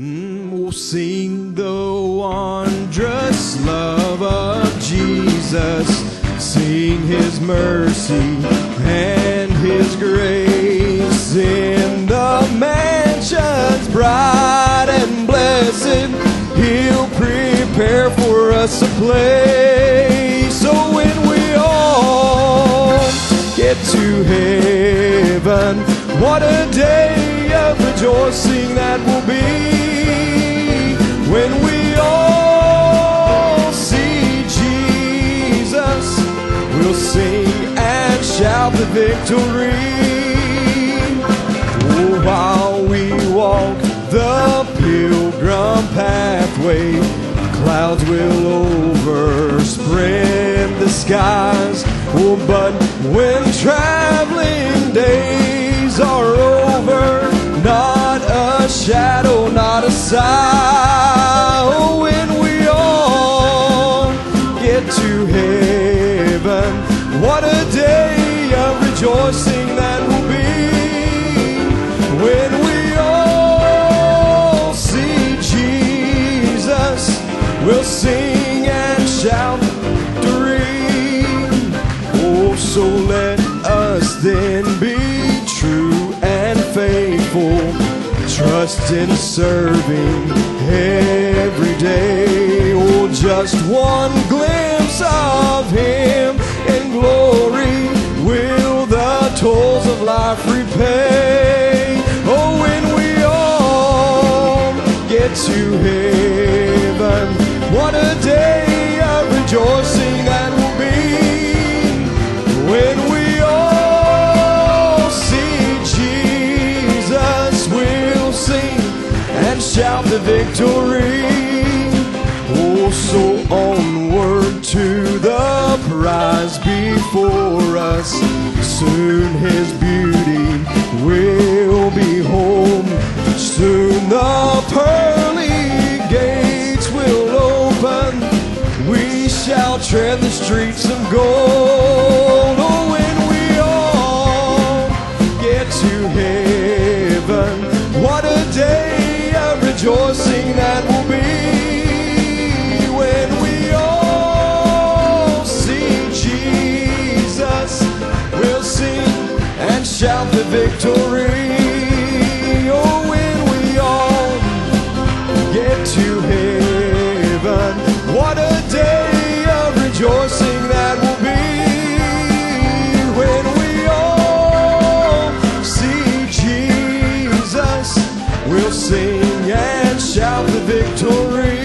We'll sing the wondrous love of Jesus, sing his mercy and his grace in the mansions bright and blessed. He'll prepare for us a place. So when we all get to heaven, what a day of rejoicing that will be We'll sing and shout the victory. Oh, while we walk the pilgrim pathway, clouds will overspread the skies. Oh, but when traveling days are over, not a shadow, not a sigh. A day of rejoicing that will be when we all see Jesus. We'll sing and shout victory. Oh, so let us then be true and faithful, trust in serving every day. Oh, just one glimpse of life repay. Oh, when we all get to heaven, what a day of rejoicing that will be when we all see Jesus. We'll sing and shout the victory. Shall tread the streets of gold. Oh, when we all get to heaven, what a day of rejoicing that will be when we all see Jesus. We'll sing and shout the victory. We'll sing and shout the victory.